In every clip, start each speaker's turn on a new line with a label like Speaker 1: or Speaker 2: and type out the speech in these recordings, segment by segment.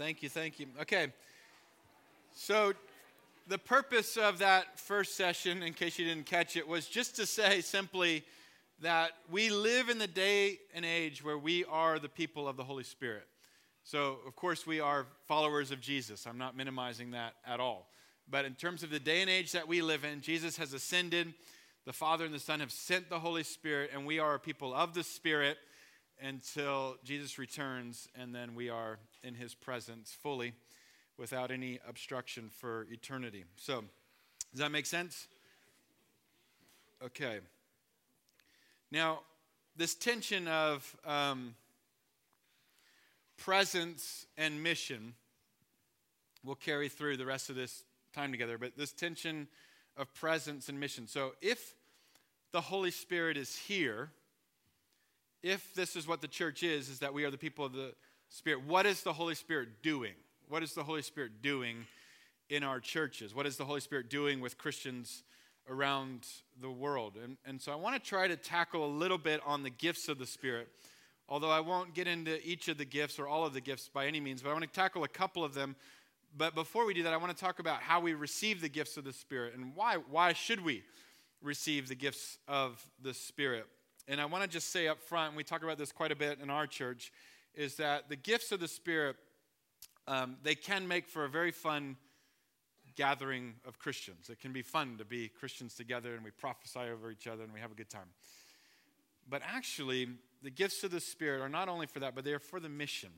Speaker 1: Thank you, thank you. Okay. So, the purpose of that first session, in case you didn't catch it, was just to say simply that we live in the day and age where we are the people of the Holy Spirit. So, of course, we are followers of Jesus. I'm not minimizing that at all. But in terms of the day and age that we live in, Jesus has ascended. The Father and the Son have sent the Holy Spirit, and we are a people of the Spirit until Jesus returns, and then we are in his presence fully without any obstruction for eternity. So, does that make sense? Okay. Now, this tension of um, presence and mission will carry through the rest of this time together, but this tension of presence and mission. So, if the Holy Spirit is here, if this is what the church is, is that we are the people of the Spirit, what is the Holy Spirit doing? What is the Holy Spirit doing in our churches? What is the Holy Spirit doing with Christians around the world? And, and so I want to try to tackle a little bit on the gifts of the Spirit, although I won't get into each of the gifts or all of the gifts by any means, but I want to tackle a couple of them. But before we do that, I want to talk about how we receive the gifts of the Spirit and why, why should we receive the gifts of the Spirit. And I want to just say up front, and we talk about this quite a bit in our church, is that the gifts of the Spirit, um, they can make for a very fun gathering of Christians. It can be fun to be Christians together and we prophesy over each other and we have a good time. But actually, the gifts of the Spirit are not only for that, but they are for the mission.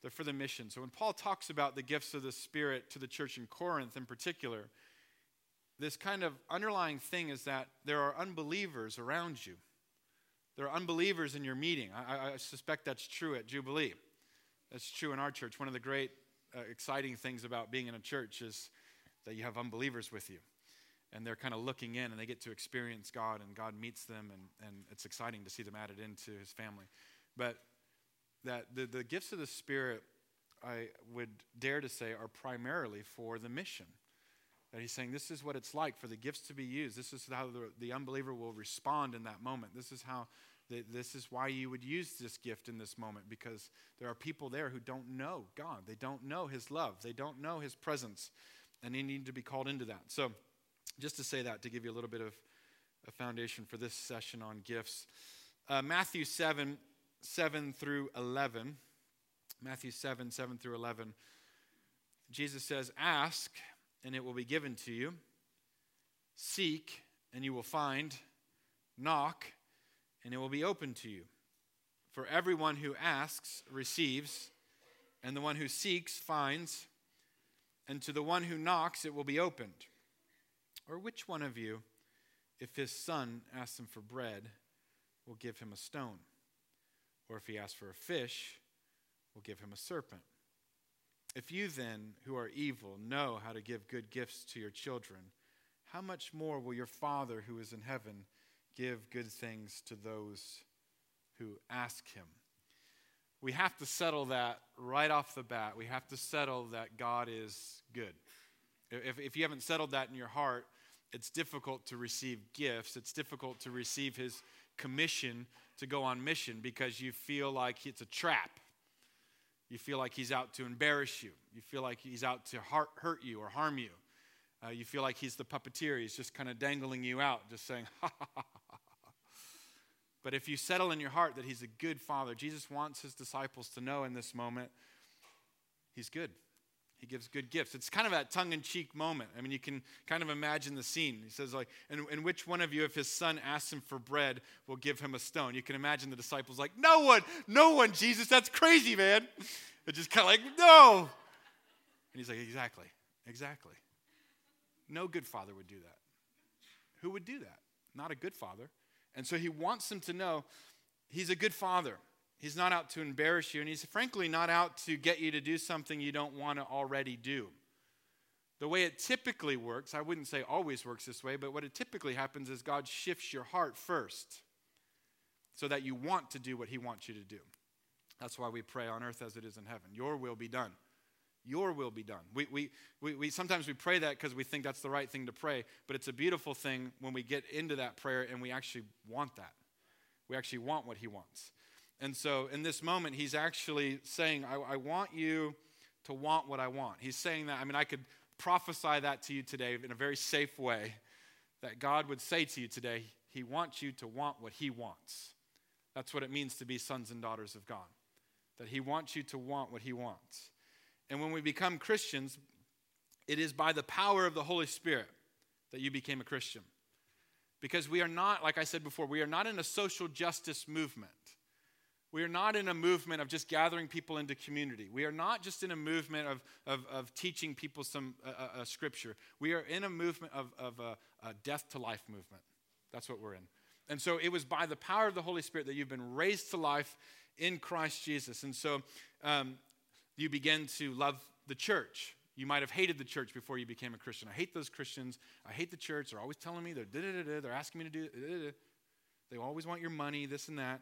Speaker 1: They're for the mission. So when Paul talks about the gifts of the Spirit to the church in Corinth in particular, this kind of underlying thing is that there are unbelievers around you. There are unbelievers in your meeting. I, I suspect that's true at Jubilee. That's true in our church. One of the great uh, exciting things about being in a church is that you have unbelievers with you. And they're kind of looking in and they get to experience God and God meets them and, and it's exciting to see them added into his family. But that the, the gifts of the Spirit, I would dare to say, are primarily for the mission. He's saying this is what it's like for the gifts to be used. This is how the, the unbeliever will respond in that moment. This is how this is why you would use this gift in this moment because there are people there who don't know God. They don't know his love. They don't know his presence. And they need to be called into that. So just to say that, to give you a little bit of a foundation for this session on gifts. Uh, Matthew 7, 7 through 11. Matthew 7, 7 through 11. Jesus says, Ask and it will be given to you. Seek, and you will find. Knock, and it will be open to you. For everyone who asks receives, and the one who seeks finds, and to the one who knocks it will be opened. Or which one of you, if his son asks him for bread, will give him a stone? Or if he asks for a fish, will give him a serpent? If you then, who are evil, know how to give good gifts to your children, how much more will your Father who is in heaven give good things to those who ask him? We have to settle that right off the bat. We have to settle that God is good. If, if you haven't settled that in your heart, it's difficult to receive gifts. It's difficult to receive his commission to go on mission because you feel like it's a trap you feel like he's out to embarrass you. You feel like he's out to hurt you or harm you. Uh, you feel like he's the puppeteer. He's just kind of dangling you out, just saying, ha ha ha ha. But if you settle in your heart that he's a good father, Jesus wants his disciples to know in this moment, he's good. He gives good gifts. It's kind of that tongue in cheek moment. I mean, you can kind of imagine the scene. He says, like, and, and which one of you, if his son asks him for bread, will give him a stone? You can imagine the disciples like, no one, no one, Jesus, that's crazy, man. They're just kind of like, no. And he's like, exactly, exactly. No good father would do that. Who would do that? Not a good father. And so he wants them to know he's a good father. He's not out to embarrass you, and he's frankly not out to get you to do something you don't want to already do. The way it typically works, I wouldn't say always works this way, but what it typically happens is God shifts your heart first so that you want to do what he wants you to do. That's why we pray on earth as it is in heaven. Your will be done. Your will be done. We, we, we, we sometimes we pray that because we think that's the right thing to pray, but it's a beautiful thing when we get into that prayer and we actually want that. We actually want what he wants. And so in this moment, he's actually saying, I, I, want you to want what I want. He's saying that, I mean, I could prophesy that to you today in a very safe way that God would say to you today, He wants you to want what He wants. That's what it means to be sons and daughters of God, that He wants you to want what He wants. And when we become Christians, it is by the power of the Holy Spirit that you became a Christian. Because we are not, like I said before, we are not in a social justice movement. We are not in a movement of just gathering people into community. We are not just in a movement of, of, of teaching people some uh, uh, scripture. We are in a movement of, of a, a death to life movement. That's what we're in. And so it was by the power of the Holy Spirit that you've been raised to life in Christ Jesus. And so um, you begin to love the church. You might have hated the church before you became a Christian. I hate those Christians. I hate the church. They're always telling me, they're, da da da. they're asking me to do, da da. they always want your money, this and that.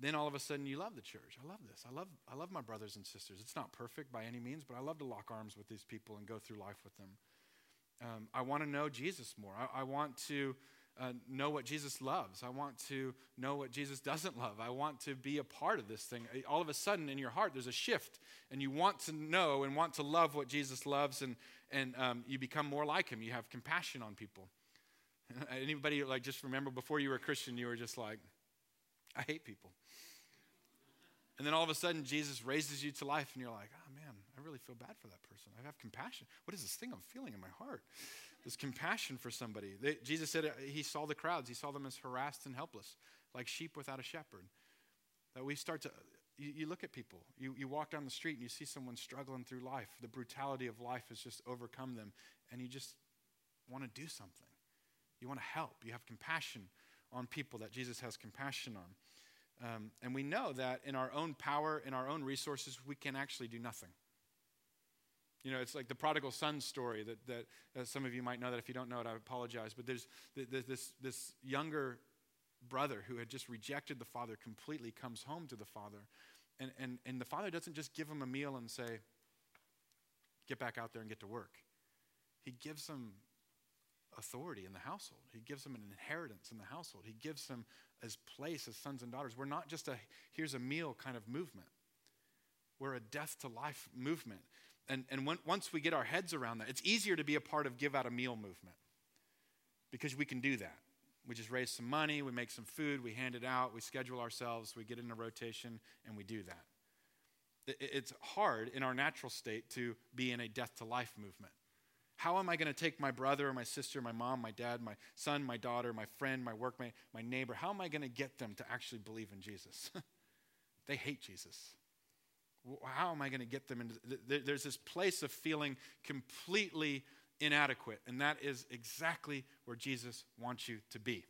Speaker 1: Then all of a sudden you love the church. I love this. I love, I love my brothers and sisters. It's not perfect by any means, but I love to lock arms with these people and go through life with them. Um, I want to know Jesus more. I, I want to uh, know what Jesus loves. I want to know what Jesus doesn't love. I want to be a part of this thing. All of a sudden, in your heart, there's a shift, and you want to know and want to love what Jesus loves, and, and um, you become more like him. You have compassion on people. Anybody, like, just remember before you were a Christian, you were just like, I hate people. And then all of a sudden, Jesus raises you to life, and you're like, oh man, I really feel bad for that person. I have compassion. What is this thing I'm feeling in my heart? This compassion for somebody. They, Jesus said uh, he saw the crowds, he saw them as harassed and helpless, like sheep without a shepherd. That we start to, you, you look at people, you, you walk down the street and you see someone struggling through life. The brutality of life has just overcome them, and you just want to do something. You want to help. You have compassion on people that Jesus has compassion on. Um, and we know that in our own power, in our own resources, we can actually do nothing. You know, it's like the prodigal son story that, that uh, some of you might know that. If you don't know it, I apologize. But there's this, this younger brother who had just rejected the father completely comes home to the father. And, and, and the father doesn't just give him a meal and say, get back out there and get to work. He gives him authority in the household. He gives him an inheritance in the household. He gives them as place as sons and daughters. We're not just a here's a meal kind of movement. We're a death to life movement. And, and when, once we get our heads around that, it's easier to be a part of give out a meal movement because we can do that. We just raise some money, we make some food, we hand it out, we schedule ourselves, we get in a rotation, and we do that. It's hard in our natural state to be in a death to life movement. How am I going to take my brother or my sister, my mom, my dad, my son, my daughter, my friend, my workmate, my neighbor? How am I going to get them to actually believe in Jesus? they hate Jesus. How am I going to get them into there's this place of feeling completely inadequate, and that is exactly where Jesus wants you to be.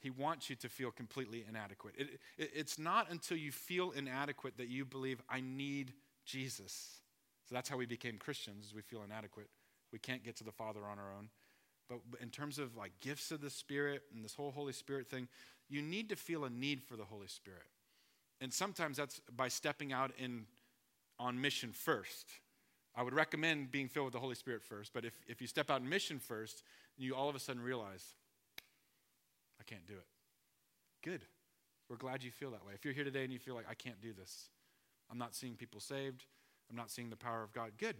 Speaker 1: He wants you to feel completely inadequate. It, it, it's not until you feel inadequate that you believe, I need Jesus. So that's how we became Christians, we feel inadequate. We can't get to the Father on our own. But in terms of like gifts of the Spirit and this whole Holy Spirit thing, you need to feel a need for the Holy Spirit. And sometimes that's by stepping out in on mission first. I would recommend being filled with the Holy Spirit first, but if, if you step out in mission first, you all of a sudden realize, I can't do it. Good. We're glad you feel that way. If you're here today and you feel like, I can't do this, I'm not seeing people saved, I'm not seeing the power of God. Good.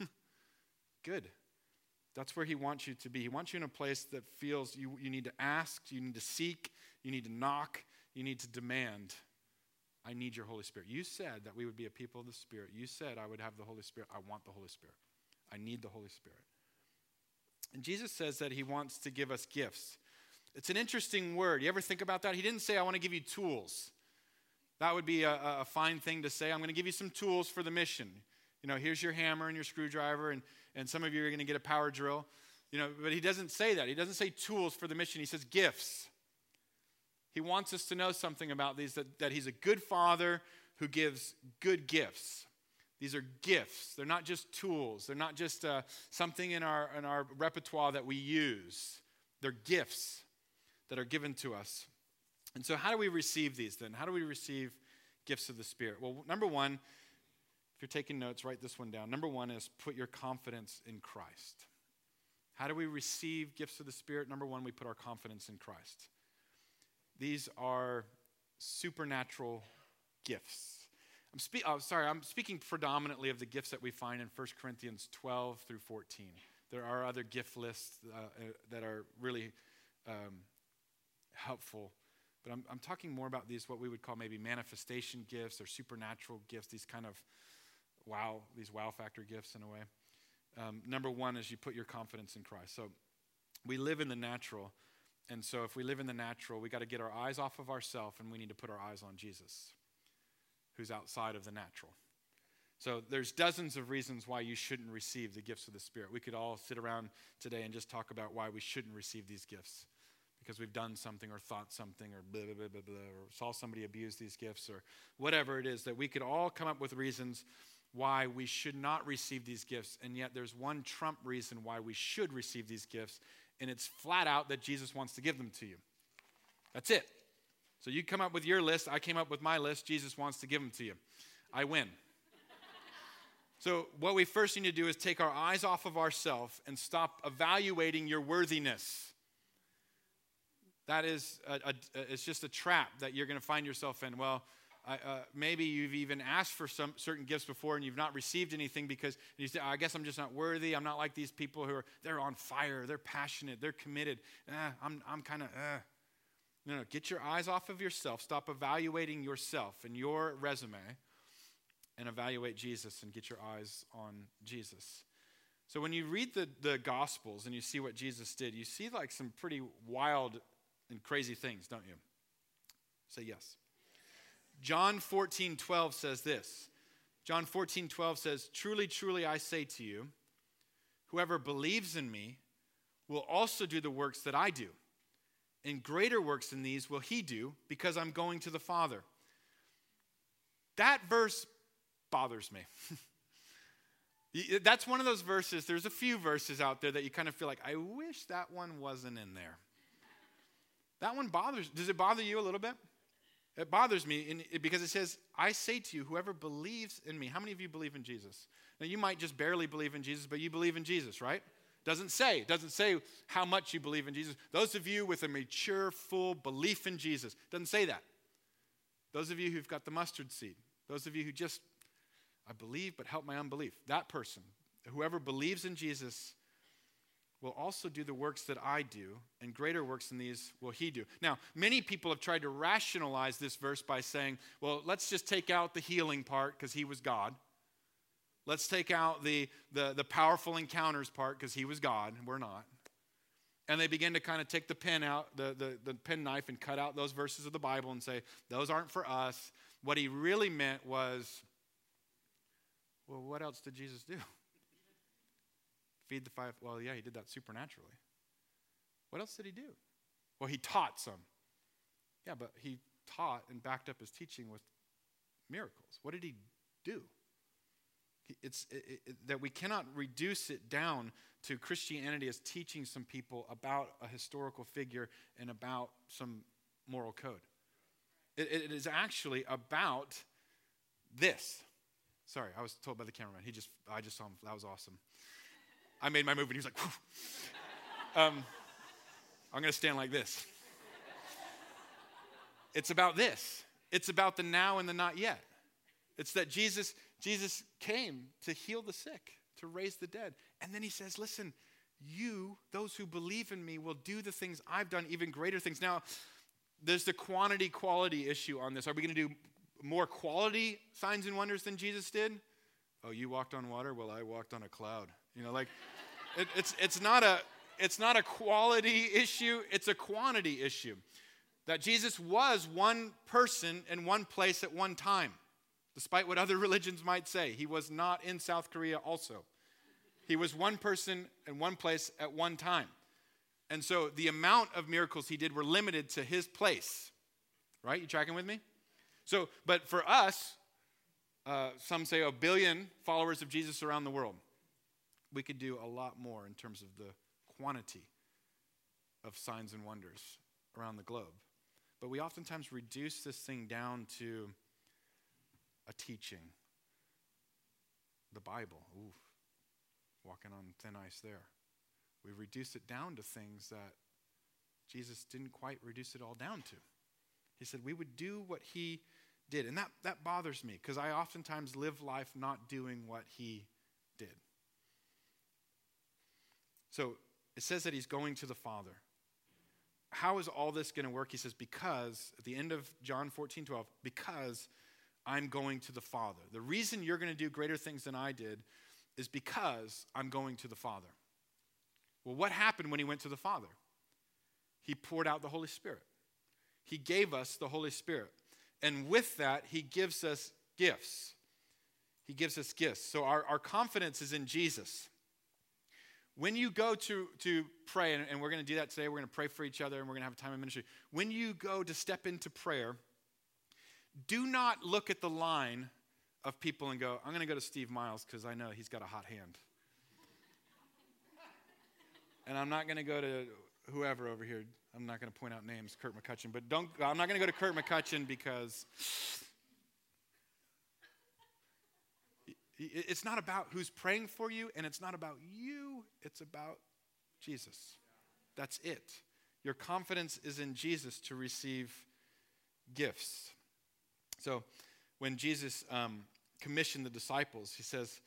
Speaker 1: Good. That's where He wants you to be. He wants you in a place that feels you, you need to ask, you need to seek, you need to knock, you need to demand. I need your Holy Spirit. You said that we would be a people of the Spirit. You said I would have the Holy Spirit. I want the Holy Spirit. I need the Holy Spirit. And Jesus says that He wants to give us gifts. It's an interesting word. You ever think about that? He didn't say, I want to give you tools. That would be a, a fine thing to say. I'm going to give you some tools for the mission. You know, here's your hammer and your screwdriver, and, and some of you are going to get a power drill. You know, but he doesn't say that. He doesn't say tools for the mission. He says gifts. He wants us to know something about these that, that he's a good father who gives good gifts. These are gifts. They're not just tools. They're not just uh, something in our, in our repertoire that we use. They're gifts that are given to us. And so, how do we receive these then? How do we receive gifts of the Spirit? Well, number one, if you're taking notes, write this one down. Number one is put your confidence in Christ. How do we receive gifts of the Spirit? Number one, we put our confidence in Christ. These are supernatural gifts. I'm spe- oh, sorry, I'm speaking predominantly of the gifts that we find in 1 Corinthians 12 through 14. There are other gift lists uh, uh, that are really um, helpful, but I'm, I'm talking more about these, what we would call maybe manifestation gifts or supernatural gifts, these kind of wow, these wow factor gifts in a way. Um, number one is you put your confidence in Christ. So we live in the natural. And so if we live in the natural, we got to get our eyes off of ourselves and we need to put our eyes on Jesus, who's outside of the natural. So there's dozens of reasons why you shouldn't receive the gifts of the Spirit. We could all sit around today and just talk about why we shouldn't receive these gifts because we've done something or thought something or blah, blah, blah, blah, blah, or saw somebody abuse these gifts or whatever it is, that we could all come up with reasons why we should not receive these gifts. And yet there's one trump reason why we should receive these gifts, and it's flat out that Jesus wants to give them to you. That's it. So you come up with your list, I came up with my list, Jesus wants to give them to you. I win. so, what we first need to do is take our eyes off of ourselves and stop evaluating your worthiness. That is, a, a, it's just a trap that you're going to find yourself in. Well, uh, maybe you've even asked for some certain gifts before and you've not received anything because you say, I guess I'm just not worthy. I'm not like these people who are, they're on fire, they're passionate, they're committed. Eh, I'm, I'm kind of, eh. No, no, get your eyes off of yourself. Stop evaluating yourself and your resume and evaluate Jesus and get your eyes on Jesus. So when you read the, the Gospels and you see what Jesus did, you see like some pretty wild and crazy things, don't you? Say yes. John 14, 12 says this. John 14, 12 says, Truly, truly, I say to you, whoever believes in me will also do the works that I do. And greater works than these will he do because I'm going to the Father. That verse bothers me. That's one of those verses. There's a few verses out there that you kind of feel like, I wish that one wasn't in there. That one bothers. Does it bother you a little bit? It bothers me because it says, I say to you, whoever believes in me. How many of you believe in Jesus? Now, you might just barely believe in Jesus, but you believe in Jesus, right? Doesn't say. Doesn't say how much you believe in Jesus. Those of you with a mature, full belief in Jesus, doesn't say that. Those of you who've got the mustard seed, those of you who just, I believe, but help my unbelief, that person, whoever believes in Jesus, will also do the works that I do, and greater works than these will he do. Now, many people have tried to rationalize this verse by saying, well, let's just take out the healing part because he was God. Let's take out the, the, the powerful encounters part because he was God. and We're not. And they begin to kind of take the pen out, the, the, the pen knife, and cut out those verses of the Bible and say, those aren't for us. What he really meant was, well, what else did Jesus do? Feed the five. Well, yeah, he did that supernaturally. What else did he do? Well, he taught some. Yeah, but he taught and backed up his teaching with miracles. What did he do? It's it, it, that we cannot reduce it down to Christianity as teaching some people about a historical figure and about some moral code. it, it is actually about this. Sorry, I was told by the cameraman. He just, I just saw him. That was awesome. I made my move, and he was like, um, I'm going to stand like this. It's about this. It's about the now and the not yet. It's that Jesus, Jesus came to heal the sick, to raise the dead. And then he says, Listen, you, those who believe in me, will do the things I've done, even greater things. Now, there's the quantity quality issue on this. Are we going to do more quality signs and wonders than Jesus did? Oh, you walked on water? Well, I walked on a cloud. You know, like it, it's, it's, not a, it's not a quality issue, it's a quantity issue. That Jesus was one person in one place at one time, despite what other religions might say. He was not in South Korea also. He was one person in one place at one time. And so the amount of miracles he did were limited to his place. Right? You tracking with me? So, but for us, uh, some say a billion followers of Jesus around the world we could do a lot more in terms of the quantity of signs and wonders around the globe. But we oftentimes reduce this thing down to a teaching. The Bible, ooh, walking on thin ice there. We reduce it down to things that Jesus didn't quite reduce it all down to. He said we would do what he did. And that, that bothers me because I oftentimes live life not doing what he did. So it says that he's going to the Father. How is all this going to work? He says, because, at the end of John 14, 12, because I'm going to the Father. The reason you're going to do greater things than I did is because I'm going to the Father. Well, what happened when he went to the Father? He poured out the Holy Spirit. He gave us the Holy Spirit. And with that, he gives us gifts. He gives us gifts. So our, our confidence is in Jesus. When you go to, to pray, and, and we're going to do that today, we're going to pray for each other and we're going to have a time of ministry. When you go to step into prayer, do not look at the line of people and go, I'm going to go to Steve Miles because I know he's got a hot hand. and I'm not going to go to whoever over here. I'm not going to point out names, Kurt McCutcheon, but don't, I'm not going to go to Kurt McCutcheon because it's not about who's praying for you and it's not about you, it's about Jesus. That's it. Your confidence is in Jesus to receive gifts. So when Jesus um, commissioned the disciples, he says,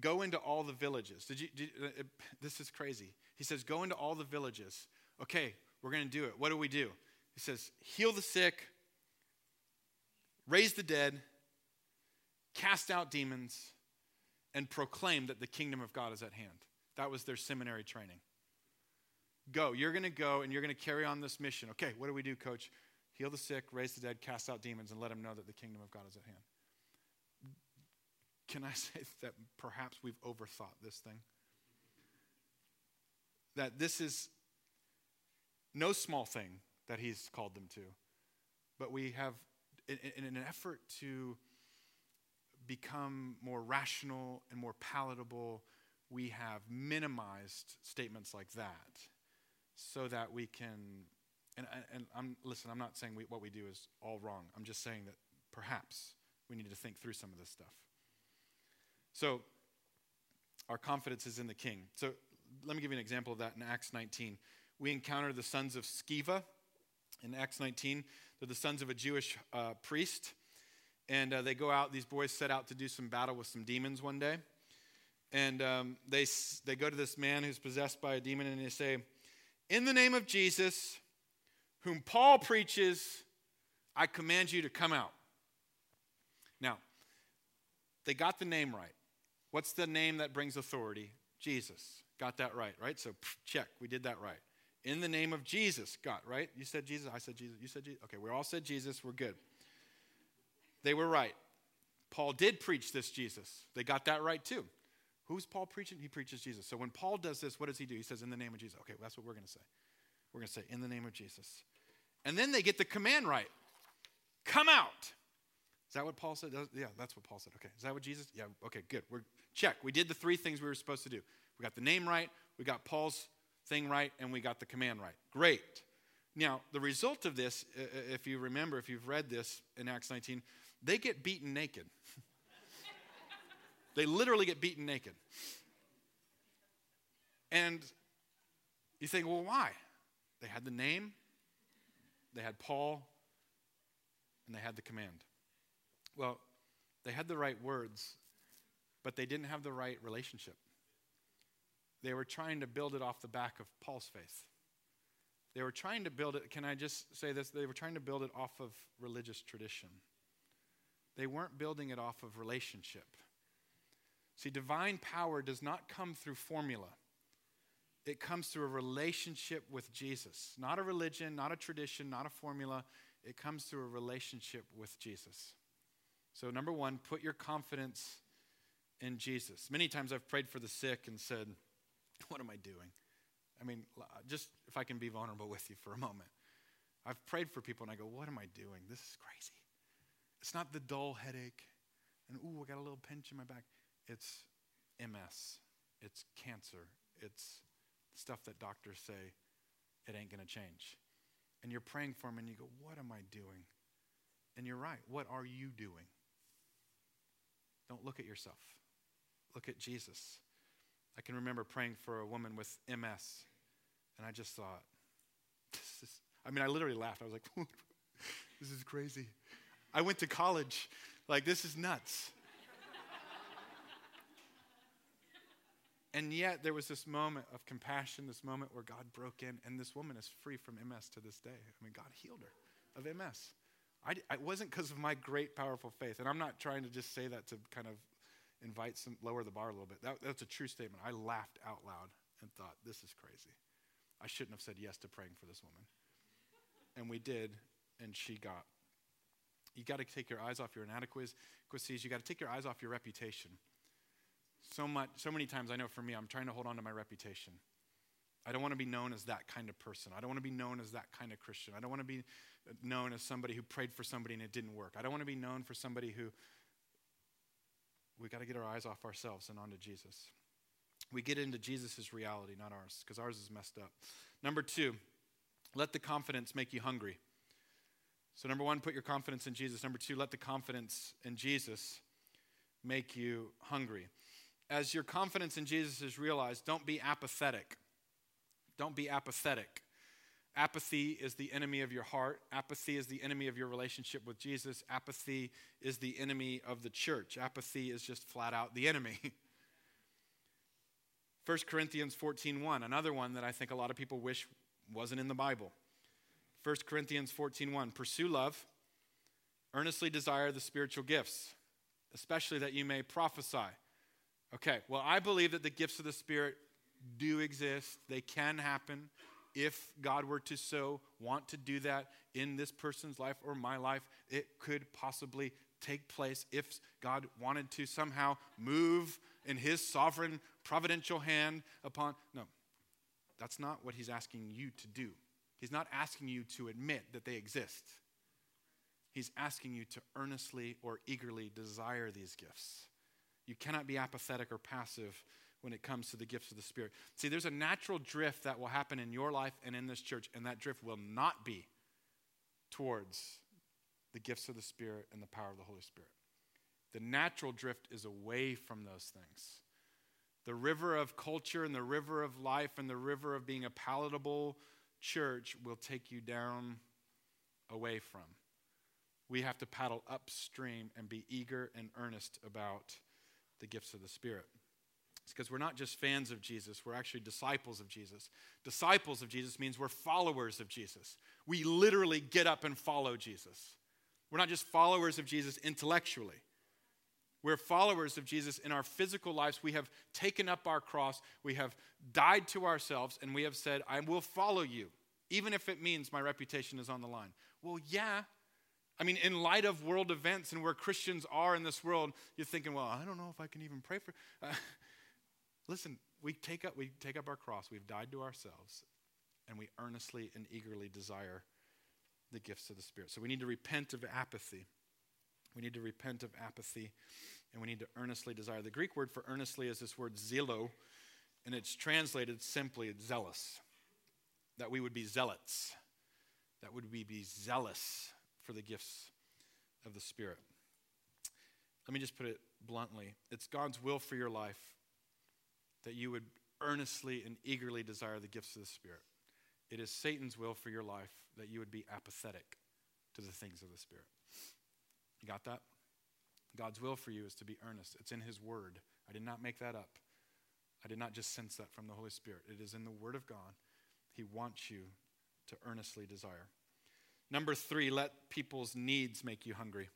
Speaker 1: Go into all the villages. Did you, did, uh, this is crazy. He says, Go into all the villages. Okay, we're going to do it. What do we do? He says, Heal the sick, raise the dead, cast out demons, and proclaim that the kingdom of God is at hand. That was their seminary training. Go. You're going to go and you're going to carry on this mission. Okay, what do we do, coach? Heal the sick, raise the dead, cast out demons, and let them know that the kingdom of God is at hand. Can I say that perhaps we've overthought this thing? That this is no small thing that he's called them to, but we have, in, in an effort to become more rational and more palatable, we have minimized statements like that so that we can. And, and I'm listen. I'm not saying we, what we do is all wrong. I'm just saying that perhaps we need to think through some of this stuff. So, our confidence is in the King. So, let me give you an example of that in Acts 19. We encounter the sons of Sceva in Acts 19. They're the sons of a Jewish uh, priest and uh, they go out. These boys set out to do some battle with some demons one day, and um, they they go to this man who's possessed by a demon, and they say, "In the name of Jesus, whom Paul preaches, I command you to come out." Now, they got the name right. What's the name that brings authority? Jesus. Got that right, right? So check, we did that right. In the name of Jesus, got right? You said Jesus, I said Jesus, you said Jesus. Okay, we all said Jesus, we're good. They were right. Paul did preach this Jesus. They got that right too. Who's Paul preaching? He preaches Jesus. So when Paul does this, what does he do? He says, In the name of Jesus. Okay, well, that's what we're going to say. We're going to say, In the name of Jesus. And then they get the command right come out. Is that what Paul said? Yeah, that's what Paul said. Okay. Is that what Jesus? Yeah, okay, good. We're check. We did the three things we were supposed to do. We got the name right, we got Paul's thing right, and we got the command right. Great. Now, the result of this, if you remember, if you've read this in Acts 19, they get beaten naked. they literally get beaten naked. And you think, well, why? They had the name, they had Paul, and they had the command. Well, they had the right words, but they didn't have the right relationship. They were trying to build it off the back of Paul's faith. They were trying to build it, can I just say this? They were trying to build it off of religious tradition. They weren't building it off of relationship. See, divine power does not come through formula. It comes through a relationship with Jesus. Not a religion, not a tradition, not a formula. It comes through a relationship with Jesus. So, number one, put your confidence in Jesus. Many times I've prayed for the sick and said, What am I doing? I mean, uh, just if I can be vulnerable with you for a moment. I've prayed for people and I go, What am I doing? This is crazy. It's not the dull headache and, ooh, I got a little pinch in my back. It's MS, it's cancer, it's stuff that doctors say it ain't going to change. And you're praying for them and you go, What am I doing? And you're right. What are you doing? Don't look at yourself, look at Jesus. I can remember praying for a woman with MS, and I just thought, this is, I mean, I literally laughed. I was like, this is crazy. I went to college. Like, this is nuts. and yet, there was this moment of compassion, this moment where God broke in, and this woman is free from MS to this day. I mean, God healed her of MS. I, it wasn't because of my great, powerful faith. And I'm not trying to just say that to kind of invite some, lower the bar a little bit. That, that's a true statement. I laughed out loud and thought, this is crazy. I shouldn't have said yes to praying for this woman. And we did, and she got. You got to take your eyes off your inadequacies. You got to take your eyes off your reputation. So much, so many times I know for me, I'm trying to hold on to my reputation. I don't want to be known as that kind of person. I don't want to be known as that kind of Christian. I don't want to be known as somebody who prayed for somebody and it didn't work. I don't want to be known for somebody who we got to get our eyes off ourselves and onto Jesus. We get into Jesus' reality, not ours, because ours is messed up. Number two, let the confidence make you hungry. So, number one, put your confidence in Jesus. Number two, let the confidence in Jesus make you hungry. As your confidence in Jesus is realized, don't be apathetic. Don't be apathetic. Apathy is the enemy of your heart. Apathy is the enemy of your relationship with Jesus. Apathy is the enemy of the church. Apathy is just flat out the enemy. 1 Corinthians 14:1, another one that I think a lot of people wish wasn't in the Bible. 1 Corinthians 14:1, pursue love, earnestly desire the spiritual gifts, especially that you may prophesy. Okay, well, I believe that the gifts of the Spirit do exist. They can happen if God were to so want to do that in this person's life or my life, it could possibly take place if God wanted to somehow move in his sovereign providential hand upon. No, that's not what he's asking you to do. He's not asking you to admit that they exist. He's asking you to earnestly or eagerly desire these gifts. You cannot be apathetic or passive when it comes to the gifts of the Spirit. See, there's a natural drift that will happen in your life and in this church, and that drift will not be towards the gifts of the Spirit and the power of the Holy Spirit. The natural drift is away from those things. The river of culture and the river of life and the river of being a palatable church will take you down away from. We have to paddle upstream and be eager and earnest about the gifts of the Spirit. It's because we're not just fans of Jesus, we're actually disciples of Jesus. Disciples of Jesus means we're followers of Jesus. We literally get up and follow Jesus. We're not just followers of Jesus intellectually. We're followers of Jesus in our physical lives. We have taken up our cross, we have died to ourselves, and we have said, I will follow you, even if it means my reputation is on the line. Well, yeah. I mean, in light of world events and where Christians are in this world, you're thinking, well, I don't know if I can even pray for. Uh, Listen, we take up, we take up our cross, we've died to ourselves, and we earnestly and eagerly desire the gifts of the Spirit. So we need to repent of apathy. We need to repent of apathy, and we need to earnestly desire. The Greek word for earnestly is this word zelo, and it's translated simply zealous. That we would be zealots, that would we be zealous for the gifts of the Spirit. Let me just put it bluntly it's God's will for your life that you would earnestly and eagerly desire the gifts of the Spirit. It is Satan's will for your life that you would be apathetic to the things of the Spirit. You got that? God's will for you is to be earnest. It's in His Word. I did not make that up. I did not just sense that from the Holy Spirit. It is in the Word of God. He wants you to earnestly desire. Number three, let people's needs make you hungry.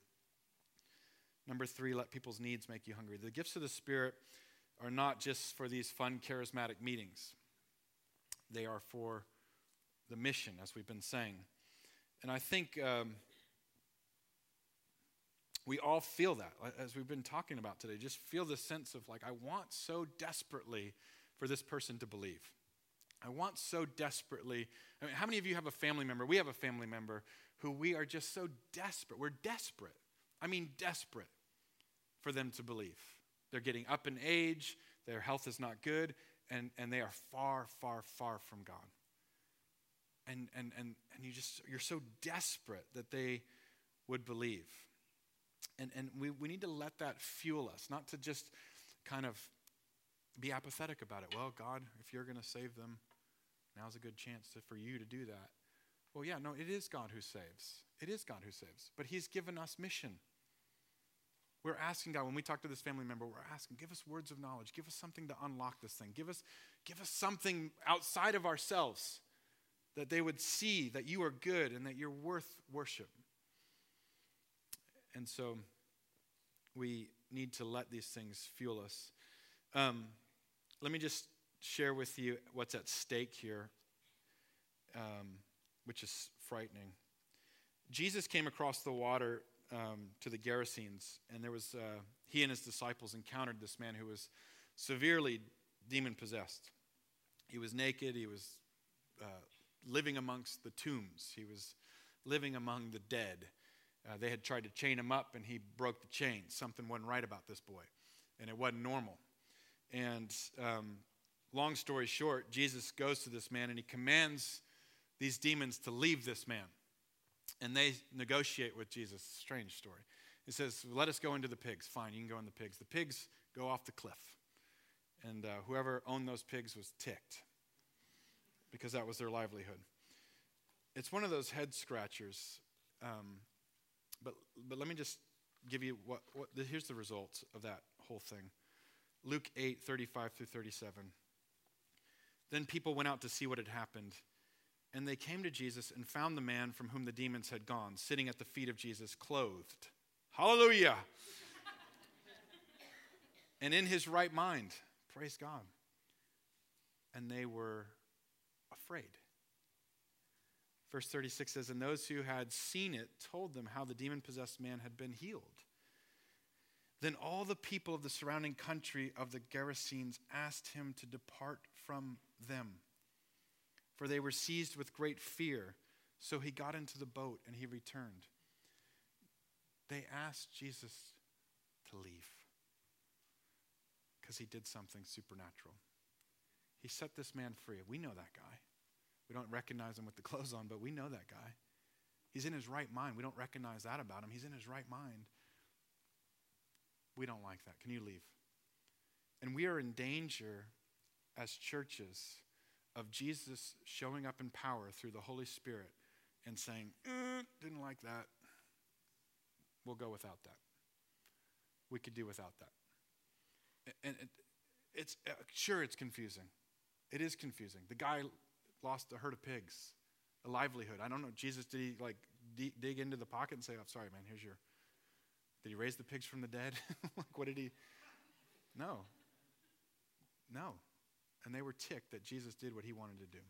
Speaker 1: Number three, let people's needs make you hungry. The gifts of the Spirit are not just for these fun, charismatic meetings, they are for the mission, as we've been saying. And I think um, we all feel that, as we've been talking about today. Just feel the sense of like, I want so desperately for this person to believe. I want so desperately. I mean, how many of you have a family member? We have a family member who we are just so desperate. We're desperate. I mean, desperate for them to believe. They're getting up in age, their health is not good, and, and they are far, far, far from God. And, and, and, and you just, you're so desperate that they would believe. And, and we, we need to let that fuel us, not to just kind of be apathetic about it. Well, God, if you're going to save them, now's a good chance to, for you to do that. Well, yeah, no, it is God who saves. It is God who saves. But He's given us mission. We're asking God, when we talk to this family member, we're asking, give us words of knowledge. Give us something to unlock this thing. Give us, give us something outside of ourselves that they would see that you are good and that you're worth worship. And so we need to let these things fuel us. Um, let me just share with you what's at stake here, um, which is frightening. Jesus came across the water um, to the Gerasenes, and there was uh, he and his disciples encountered this man who was severely demon possessed. He was naked. He was uh, living amongst the tombs. He was living among the dead. Uh, they had tried to chain him up, and he broke the chain. Something wasn't right about this boy, and it wasn't normal. And um, long story short, Jesus goes to this man and he commands these demons to leave this man. And they negotiate with Jesus. Strange story. He says, Let us go into the pigs. Fine, you can go in the pigs. The pigs go off the cliff. And uh, whoever owned those pigs was ticked because that was their livelihood. It's one of those head scratchers. Um, but, but let me just give you what, what here's the results of that whole thing. Luke 8, 35 through 37. Then people went out to see what had happened. And they came to Jesus and found the man from whom the demons had gone, sitting at the feet of Jesus, clothed. Hallelujah! and in his right mind. Praise God. And they were afraid. Verse 36 says, And those who had seen it told them how the demon possessed man had been healed. Then all the people of the surrounding country of the Gerasenes asked him to depart from them for they were seized with great fear. So he got into the boat and he returned. They asked Jesus to leave because he did something supernatural. He set this man free. We know that guy. We don't recognize him with the clothes on, but we know that guy. He's in his right mind. We don't recognize that about him. He's in his right mind. We don't like that. Can you leave? And we are in danger as churches of Jesus showing up in power through the Holy Spirit and saying, eh, didn't like that. We'll go without that. We could do without that. And it, it's uh, sure it's confusing. It is confusing. The guy lost a herd of pigs, a livelihood. I don't know. Jesus, did he like d- dig into the pocket and say, "I'm oh, sorry, man. Here's your." Did he raise the pigs from the dead? like, what did he? No. No and they were ticked that Jesus did what he wanted to do.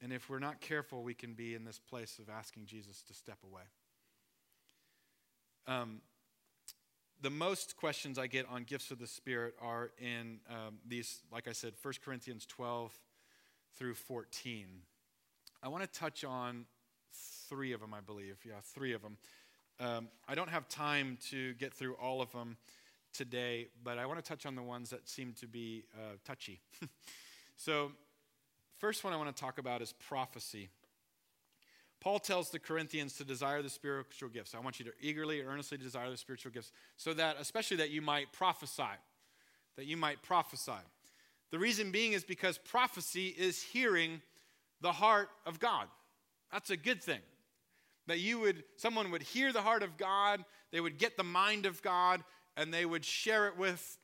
Speaker 1: And if we're not careful, we can be in this place of asking Jesus to step away. Um, the most questions I get on gifts of the Spirit are in um, these, like I said, 1 Corinthians 12 through 14. I want to touch on three of them, I believe. Yeah, three of them. Um, I don't have time to get through all of them today, but I want to touch on the ones that seem to be uh, touchy. so, first one I want to talk about is prophecy. Paul tells the Corinthians to desire the spiritual gifts. I want you to eagerly, earnestly desire the spiritual gifts, so that, especially that you might prophesy, that you might prophesy. The reason being is because prophecy is hearing the heart of God. That's a good thing. That you would, someone would hear the heart of God, they would get the mind of God, and they would share it with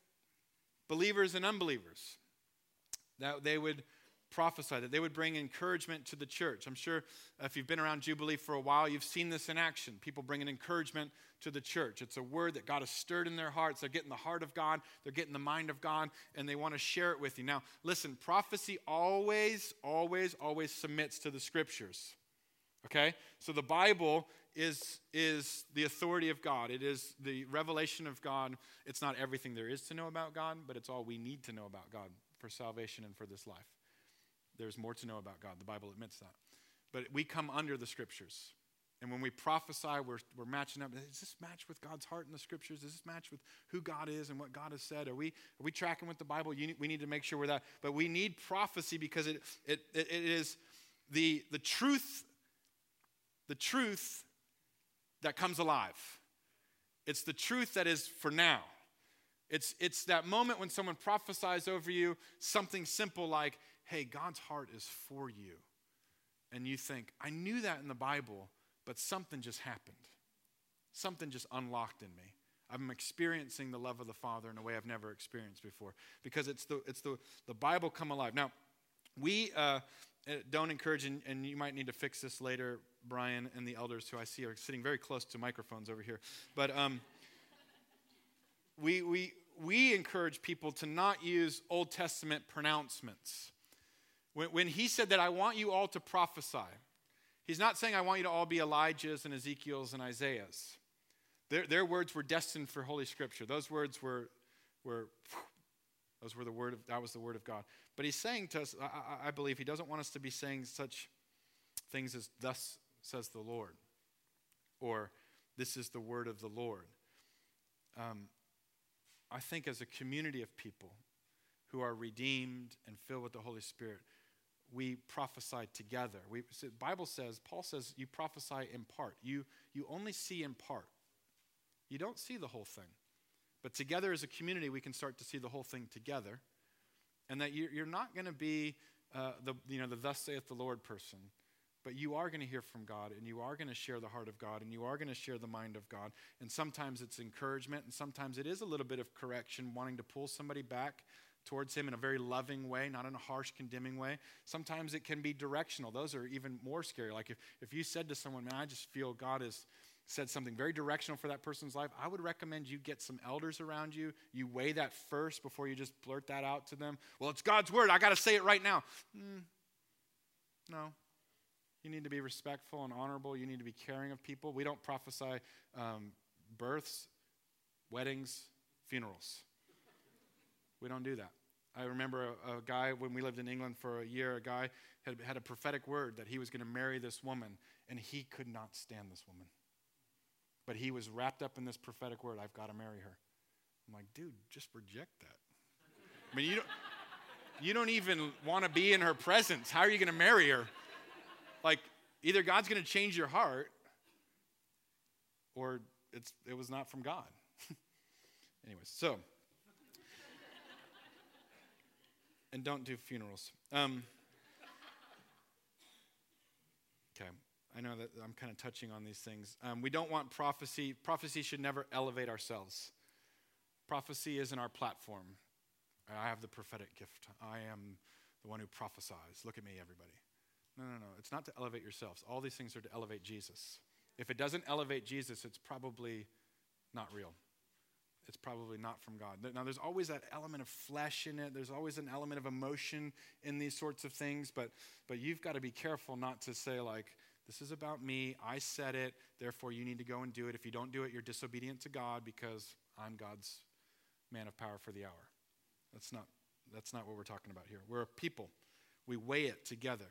Speaker 1: believers and unbelievers. That they would prophesy, that they would bring encouragement to the church. I'm sure if you've been around Jubilee for a while, you've seen this in action. People bringing encouragement to the church. It's a word that God has stirred in their hearts. They're getting the heart of God, they're getting the mind of God, and they want to share it with you. Now, listen, prophecy always, always, always submits to the scriptures. Okay? So the Bible is, is the authority of God. It is the revelation of God. It's not everything there is to know about God, but it's all we need to know about God for salvation and for this life. There's more to know about God. The Bible admits that. But we come under the scriptures. And when we prophesy, we're, we're matching up. Does this match with God's heart in the scriptures? Does this match with who God is and what God has said? Are we, are we tracking with the Bible? Need, we need to make sure we're that. But we need prophecy because it, it, it, it is the, the truth, the truth that comes alive. It's the truth that is for now. It's, it's that moment when someone prophesies over you something simple like, hey, God's heart is for you. and you think, I knew that in the Bible, but something just happened. Something just unlocked in me. I'm experiencing the love of the Father in a way I've never experienced before because it's the, it's the, the Bible come alive. Now, we uh, uh, don't encourage, and, and you might need to fix this later, Brian and the elders who I see are sitting very close to microphones over here. But um, we, we, we encourage people to not use Old Testament pronouncements. When, when he said that, I want you all to prophesy, he's not saying, I want you to all be Elijahs and Ezekiels and Isaiahs. Their, their words were destined for Holy Scripture. Those words were, were those were the word of, that was the word of God. But he's saying to us, I, I believe, he doesn't want us to be saying such things as, Thus says the Lord, or This is the word of the Lord. Um, I think as a community of people who are redeemed and filled with the Holy Spirit, we prophesy together. We, the Bible says, Paul says, you prophesy in part. You, you only see in part. You don't see the whole thing. But together as a community, we can start to see the whole thing together. And that you're not going to be uh, the, you know, the thus saith the Lord person, but you are going to hear from God and you are going to share the heart of God and you are going to share the mind of God. And sometimes it's encouragement and sometimes it is a little bit of correction, wanting to pull somebody back towards Him in a very loving way, not in a harsh, condemning way. Sometimes it can be directional. Those are even more scary. Like if, if you said to someone, Man, I just feel God is said something very directional for that person's life, I would recommend you get some elders around you. You weigh that first before you just blurt that out to them. Well, it's God's word. I got to say it right now. Mm, no. You need to be respectful and honorable. You need to be caring of people. We don't prophesy um, births, weddings, funerals. We don't do that. I remember a, a, guy, when we lived in England for a year, a guy had had a prophetic word that he was going to marry this woman, and he could not stand this woman. But he was wrapped up in this prophetic word I've got to marry her. I'm like, dude, just reject that. I mean, you don't, you don't even want to be in her presence. How are you going to marry her? Like, either God's going to change your heart or it's, it was not from God. Anyways, so. and don't do funerals. Um, okay. I know that I'm kind of touching on these things. Um, we don't want prophecy. Prophecy should never elevate ourselves. Prophecy isn't our platform. I have the prophetic gift. I am the one who prophesies. Look at me, everybody. No, no, no. It's not to elevate yourselves. All these things are to elevate Jesus. If it doesn't elevate Jesus, it's probably not real. It's probably not from God. Now, there's always that element of flesh in it. There's always an element of emotion in these sorts of things. But, but you've got to be careful not to say, like, this is about me. I said it. Therefore, you need to go and do it. If you don't do it, you're disobedient to God because I'm God's man of power for the hour. That's not, that's not what we're talking about here. We're a people. We weigh it together.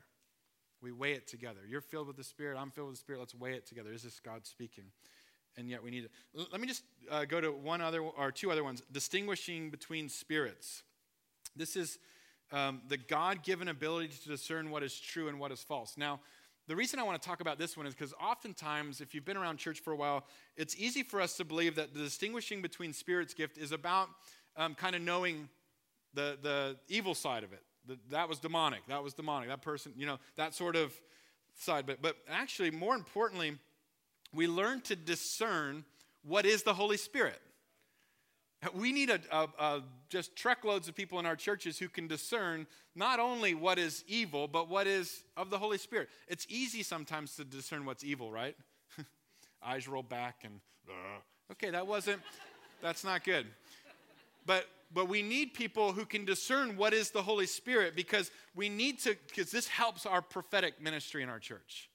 Speaker 1: We weigh it together. You're filled with the Spirit. I'm filled with the Spirit. Let's weigh it together. Is this God speaking? And yet we need it. Let me just uh, go to one other or two other ones. Distinguishing between spirits. This is um, the God given ability to discern what is true and what is false. Now, the reason I want to talk about this one is because oftentimes, if you've been around church for a while, it's easy for us to believe that the distinguishing between Spirit's gift is about um, kind of knowing the, the evil side of it. That was demonic. That was demonic. That person, you know, that sort of side. But, but actually, more importantly, we learn to discern what is the Holy Spirit. We need a, a, a, just truckloads of people in our churches who can discern not only what is evil, but what is of the Holy Spirit. It's easy sometimes to discern what's evil, right? Eyes roll back and, okay, that wasn't, that's not good. But, but we need people who can discern what is the Holy Spirit because we need to, because this helps our prophetic ministry in our church.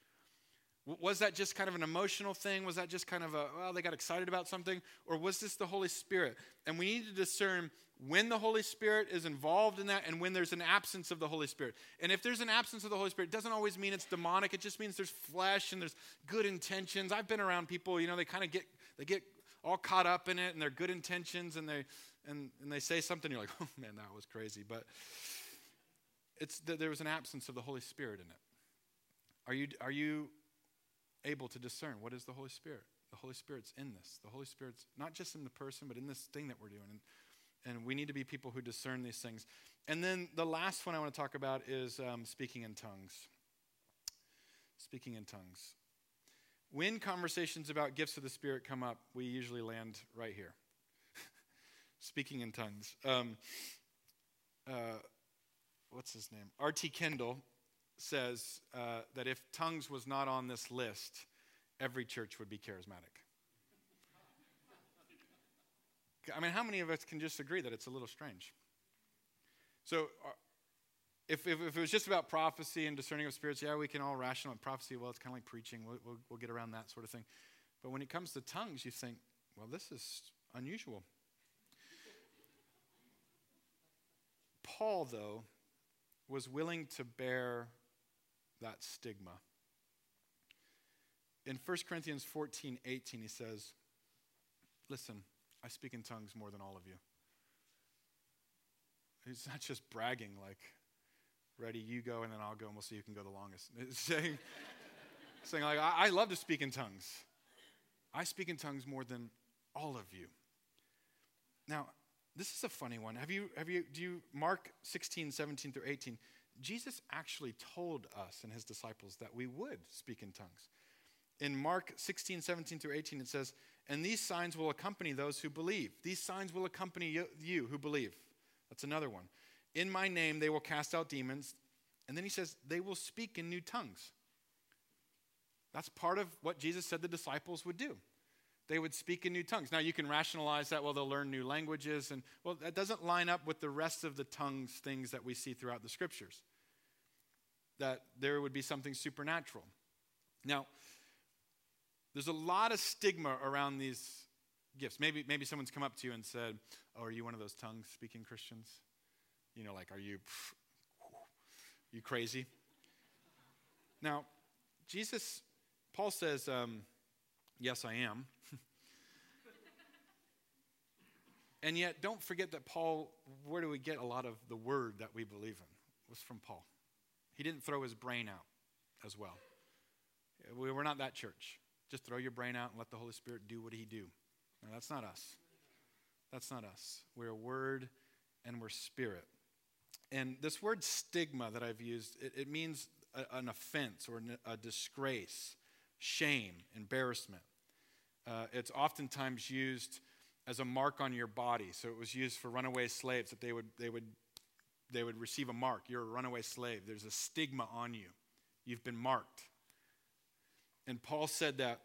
Speaker 1: Was that just kind of an emotional thing? Was that just kind of a, well, they got excited about something? Or was this the Holy Spirit? And we need to discern when the Holy Spirit is involved in that and when there's an absence of the Holy Spirit. And if there's an absence of the Holy Spirit, it doesn't always mean it's demonic. It just means there's flesh and there's good intentions. I've been around people, you know, they kind of get, they get all caught up in it and their good intentions and they, and, and they say something, you're like, oh man, that was crazy. But it's, there was an absence of the Holy Spirit in it. Are you, are you able to discern what is the Holy Spirit. The Holy Spirit's in this. The Holy Spirit's not just in the person, but in this thing that we're doing. And, and we need to be people who discern these things. And then the last one I want to talk about is um, speaking in tongues. speaking in tongues. When conversations about gifts of the Spirit come up, we usually land right here speaking in tongues. Um, uh, what's his name? R.T. Kendall says uh, that if tongues was not on this list, every church would be charismatic. I mean, how many of us can just agree that it's a little strange? So, uh, if, if, if, it was just about prophecy and discerning of spirits, yeah, we can all rationalize prophecy. Well, it's kind of like preaching. We'll, we'll, we'll get around that sort of thing. But when it comes to tongues, you think, well, this is unusual. Paul, though, was willing to bear that stigma. In 1 Corinthians 14 18, he says, Listen, I speak in tongues more than all of you. He's not just bragging, like, ready, you go, and then I'll go, and we'll see who can go the longest. Saying, saying like, I, I love to speak in tongues. I speak in tongues more than all of you. Now, this is a funny one. Have you, have you, do you, Mark 16, 17 through 18, Jesus actually told us and his disciples that we would speak in tongues. In Mark 16, 17 through 18, it says, And these signs will accompany those who believe. These signs will accompany you, you who believe. That's another one. In my name they will cast out demons. And then he says, They will speak in new tongues. That's part of what Jesus said the disciples would do they would speak in new tongues. Now, you can rationalize that, well, they'll learn new languages. And, well, that doesn't line up with the rest of the tongues things that we see throughout the scriptures. That there would be something supernatural. Now, there's a lot of stigma around these gifts. Maybe, maybe someone's come up to you and said, Oh, are you one of those tongue speaking Christians? You know, like, are you, you crazy? Now, Jesus, Paul says, um, Yes, I am. And yet, don't forget that Paul, where do we get a lot of the word that we believe in? It was from Paul. He didn't throw his brain out as well. We're not that church. Just throw your brain out and let the Holy Spirit do what he do. No, that's not us. That's not us. We're a word and we're spirit. And this word stigma that I've used, it, it means a, an offense or a disgrace shame, embarrassment. Uh, it's oftentimes used as a mark on your body. So it was used for runaway slaves that they would, they would, they would receive a mark. You're a runaway slave. There's a stigma on you. You've been marked. And Paul said that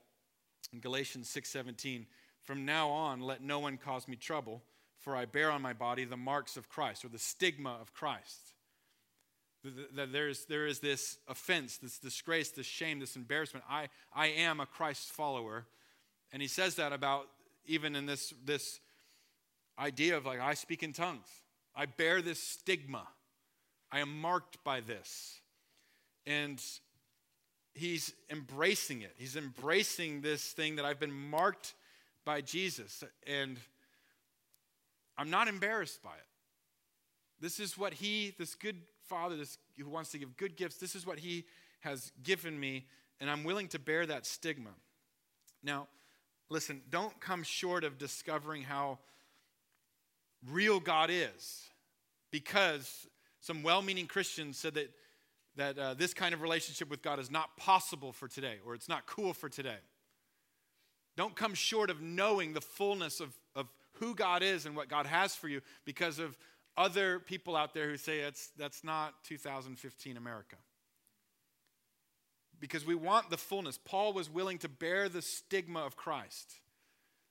Speaker 1: in Galatians 6:17, "From now on let no one cause me trouble, for I bear on my body the marks of Christ or the stigma of Christ." That there's, there is this offense, this disgrace, this shame, this embarrassment. I, I am a Christ follower. And he says that about even in this, this idea of like, I speak in tongues. I bear this stigma. I am marked by this. And he's embracing it. He's embracing this thing that I've been marked by Jesus. And I'm not embarrassed by it. This is what he, this good Father this, who wants to give good gifts, this is what He has given me, and I'm willing to bear that stigma. Now, listen, don't come short of discovering how real God is, because some well meaning Christians said that, that uh, this kind of relationship with God is not possible for today, or it's not cool for today. Don't come short of knowing the fullness of, of who God is and what God has for you because of other people out there who say it's, that's not 2015 America. Because we want the fullness. Paul was willing to bear the stigma of Christ.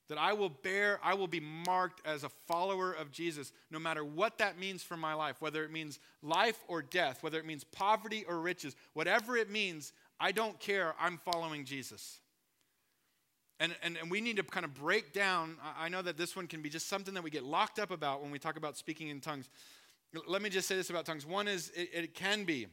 Speaker 1: That I will bear, I will be marked as a follower of Jesus, no matter what that means for my life, whether it means life or death, whether it means poverty or riches, whatever it means, I don't care. I'm following Jesus. And, and, and we need to kind of break down. I know that this one can be just something that we get locked up about when we talk about speaking in tongues. Let me just say this about tongues. One is it, it can be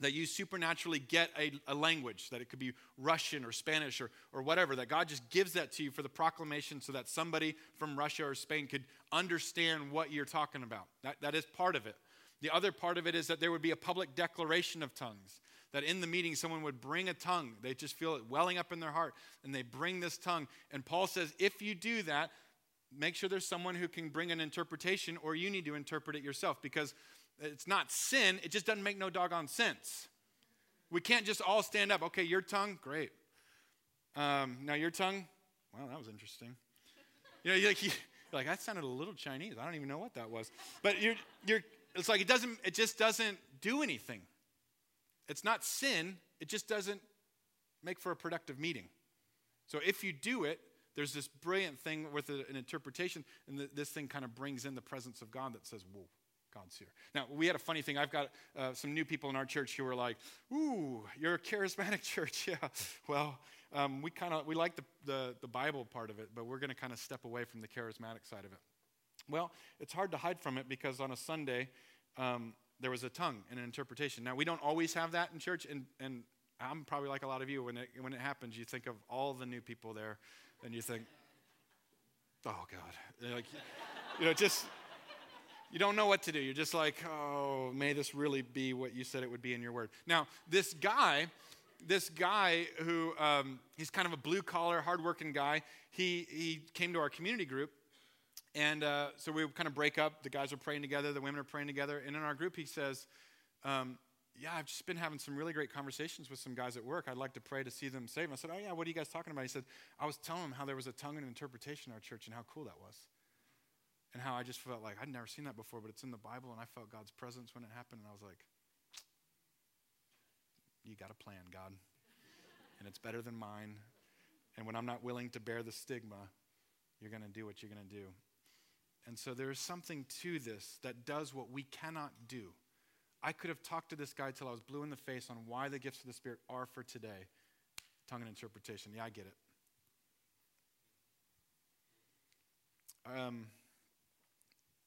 Speaker 1: that you supernaturally get a, a, language, that it could be Russian or Spanish or, or whatever, that God just gives that to you for the proclamation so that somebody from Russia or Spain could understand what you're talking about. That, that is part of it. The other part of it is that there would be a public declaration of tongues that in the meeting someone would bring a tongue. They just feel it welling up in their heart and they bring this tongue. And Paul says, if you do that, make sure there's someone who can bring an interpretation or you need to interpret it yourself because it's not sin, it just doesn't make no doggone sense. We can't just all stand up. Okay, your tongue, great. Um, now your tongue, wow, that was interesting. You know, you're like, you're like, that sounded a little Chinese. I don't even know what that was. But you're, you're, it's like it doesn't, it just doesn't do anything. It's not sin, it just doesn't make for a productive meeting. So if you do it, there's this brilliant thing with an interpretation, and this thing kind of brings in the presence of God that says, whoa, God's here. Now, we had a funny thing. I've got uh, some new people in our church who are like, ooh, you're a charismatic church. Yeah. Well, um, we kind of, we like the, the, the Bible part of it, but we're going to kind of step away from the charismatic side of it. Well, it's hard to hide from it because on a Sunday, um, there was a tongue and an interpretation. Now, we don't always have that in church, and, and I'm probably like a lot of you. When it, when it happens, you think of all the new people there, and you think, oh, God. Like, you know, just, you don't know what to do. You're just like, oh, may this really be what you said it would be in your word. Now, this guy, this guy who, um, he's kind of a blue collar, hardworking guy, he, he came to our community group. And uh, so we kind of break up. The guys are praying together, the women are praying together. And in our group, he says, um, yeah, I've just been having some really great conversations with some guys at work. I'd like to pray to see them saved. I said, Oh, yeah, what are you guys talking about? He said, I was telling them how there was a tongue and interpretation in our church and how cool that was. And how I just felt like I'd never seen that before, but it's in the Bible, and I felt God's presence when it happened. And I was like, You got a plan, God. and it's better than mine. And when I'm not willing to bear the stigma, you're going to do what you're going to do. And so there is something to this that does what we cannot do I could have talked to this guy till I was blue in the face on why the gifts of the Spirit are for today. Tongue and interpretation. Yeah, I get it. Um,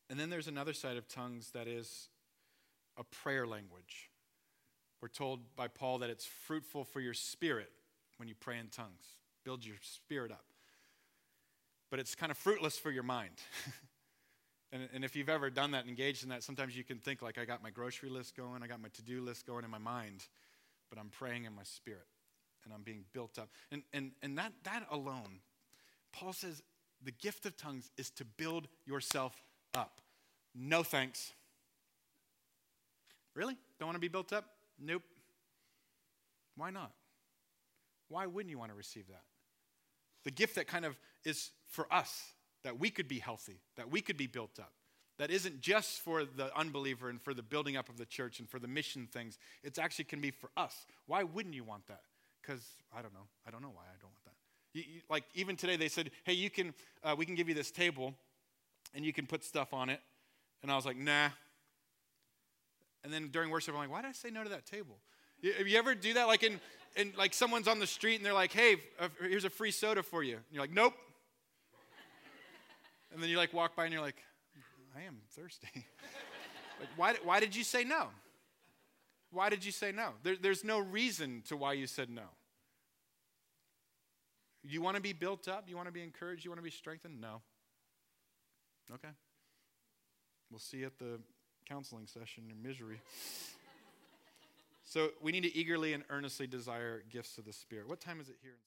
Speaker 1: and then there's another side of tongues that is a prayer language. We're told by Paul that it's fruitful for your spirit when you pray in tongues, build your spirit up. But it's kind of fruitless for your mind. And, and if you've ever done that, engaged in that, sometimes you can think like, I got my grocery list going, I got my to do list going in my mind, but I'm praying in my spirit and I'm being built up. And, and, and that, that alone, Paul says the gift of tongues is to build yourself up. No thanks. Really? Don't want to be built up? Nope. Why not? Why wouldn't you want to receive that? The gift that kind of is for us that we could be healthy, that we could be built up. That isn't just for the unbeliever and for the building up of the church and for the mission things. It actually can be for us. Why wouldn't you want that? Because I don't know. I don't know why I don't want that. You, you, like even today, they said, "Hey, you can, uh, we can give you this table, and you can put stuff on it." And I was like, "Nah." And then during worship, I'm like, "Why did I say no to that table?" Have you ever do that? Like in, in like someone's on the street and they're like, "Hey, here's a free soda for you." And you're like, "Nope." And then you like walk by and you're like, I am thirsty. like, why, why did you say no? Why did you say no? There, there's no reason to why you said no. You want to be built up? You want to be encouraged? You want to be strengthened? No. Okay. We'll see you at the counseling session in misery. so we need to eagerly and earnestly desire gifts of the Spirit. What time is it here?